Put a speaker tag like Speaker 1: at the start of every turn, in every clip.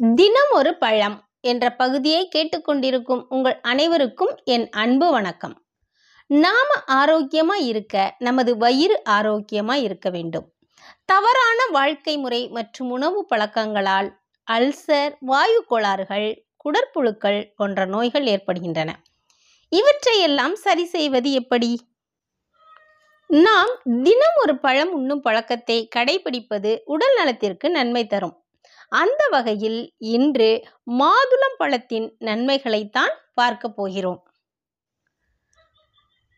Speaker 1: தினம் ஒரு பழம் என்ற பகுதியை கேட்டுக்கொண்டிருக்கும் உங்கள் அனைவருக்கும் என் அன்பு வணக்கம். நாம ஆரோக்கியமா இருக்க நமது வயிறு ஆரோக்கியமா இருக்க வேண்டும். தவறான வாழ்க்கை முறை மற்றும் உணவு பழக்கங்களால் அல்சர் வாயு கோளாறுகள் குடற்புழுக்கள் போன்ற நோய்கள் ஏற்படுகின்றன. இவற்றையெல்லாம் சரி செய்வது எப்படி? நாம் தினம் ஒரு பழம் உண்ணும் பழக்கத்தை கடைபிடிப்பது உடல் நலத்திற்கு நன்மை தரும். அந்த வகையில் இன்று மாதுளம் பழத்தின் நன்மைகளைத்தான் பார்க்க போகிறோம்.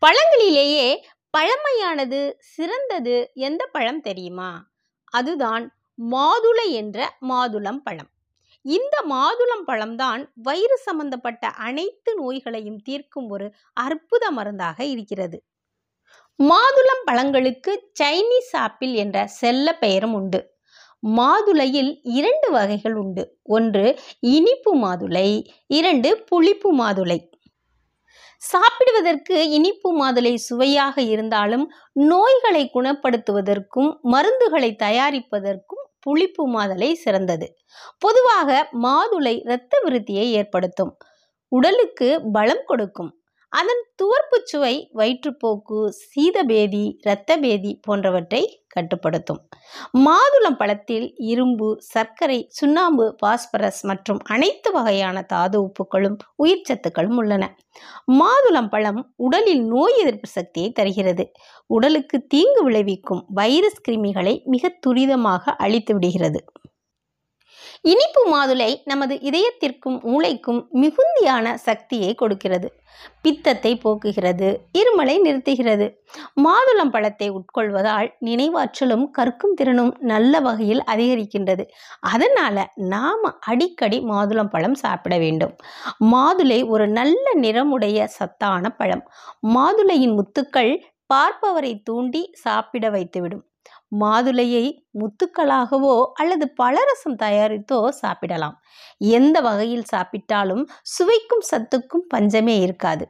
Speaker 1: பழங்களிலேயே பழமையானது சிறந்தது எந்த பழம் தெரியுமா? அதுதான் மாதுளை என்ற மாதுளம் பழம். இந்த மாதுளம் பழம்தான் வயிறு சம்பந்தப்பட்ட அனைத்து நோய்களையும் தீர்க்கும் ஒரு அற்புத மருந்தாக இருக்கிறது. மாதுளம் பழங்களுக்கு சைனீஸ் ஆப்பிள் என்ற செல்ல பெயரும் உண்டு. மாதுளையில் இரண்டு வகைகள் உண்டு. ஒன்று இனிப்பு மாதுளை இரண்டு புளிப்பு மாதுளை. சாப்பிடுவதற்கு இனிப்பு மாதுளை சுவையாக இருந்தாலும் நோய்களை குணப்படுத்துவதற்கும் மருந்துகளை தயாரிப்பதற்கும் புளிப்பு மாதுளை சிறந்தது. பொதுவாக மாதுளை இரத்த விருத்தியை ஏற்படுத்தும். உடலுக்கு பலம் கொடுக்கும். அதன் துவர்ப்பு சுவை வயிற்றுப்போக்கு சீதபேதி இரத்தபேதி போன்றவற்றை கட்டுப்படுத்தும். மாதுளம் பழத்தில் இரும்பு சர்க்கரை சுண்ணாம்பு பாஸ்பரஸ் மற்றும் அனைத்து வகையான தாது உப்புகளும் உயிர் சத்துக்களும் உள்ளன. மாதுளம் பழம் உடலில் நோய் எதிர்ப்பு சக்தியை தருகிறது. உடலுக்கு தீங்கு விளைவிக்கும் வைரஸ் கிருமிகளை மிக துரிதமாக அழித்து விடுகிறது. இனிப்பு மாதுளை நமது இதயத்திற்கும் மூளைக்கும் மிகுந்தியான சக்தியை கொடுக்கிறது. பித்தத்தை போக்குகிறது இருமலை நிறுத்துகிறது. மாதுளம் பழத்தை உட்கொள்வதால் நினைவாற்றலும் கற்கும் திறனும் நல்ல வகையில் அதிகரிக்கின்றது. அதனால் நாம் அடிக்கடி மாதுளம் பழம் சாப்பிட வேண்டும். மாதுளை ஒரு நல்ல நிறமுடைய சத்தான பழம். மாதுளையின் முத்துக்கள் பார்ப்பவரை தூண்டி சாப்பிட வைத்துவிடும். மாதுளையை முத்துக்களாகவோ அல்லது பழரசம் தயாரித்தோ சாப்பிடலாம். எந்த வகையில் சாப்பிட்டாலும் சுவைக்கும் சத்துக்கும் பஞ்சமே இருக்காது.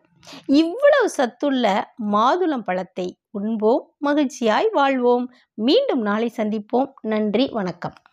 Speaker 1: இவ்வளவு சத்துள்ள மாதுளம் பழத்தை உண்போம் மகிழ்ச்சியாய் வாழ்வோம். மீண்டும் நாளை சந்திப்போம். நன்றி வணக்கம்.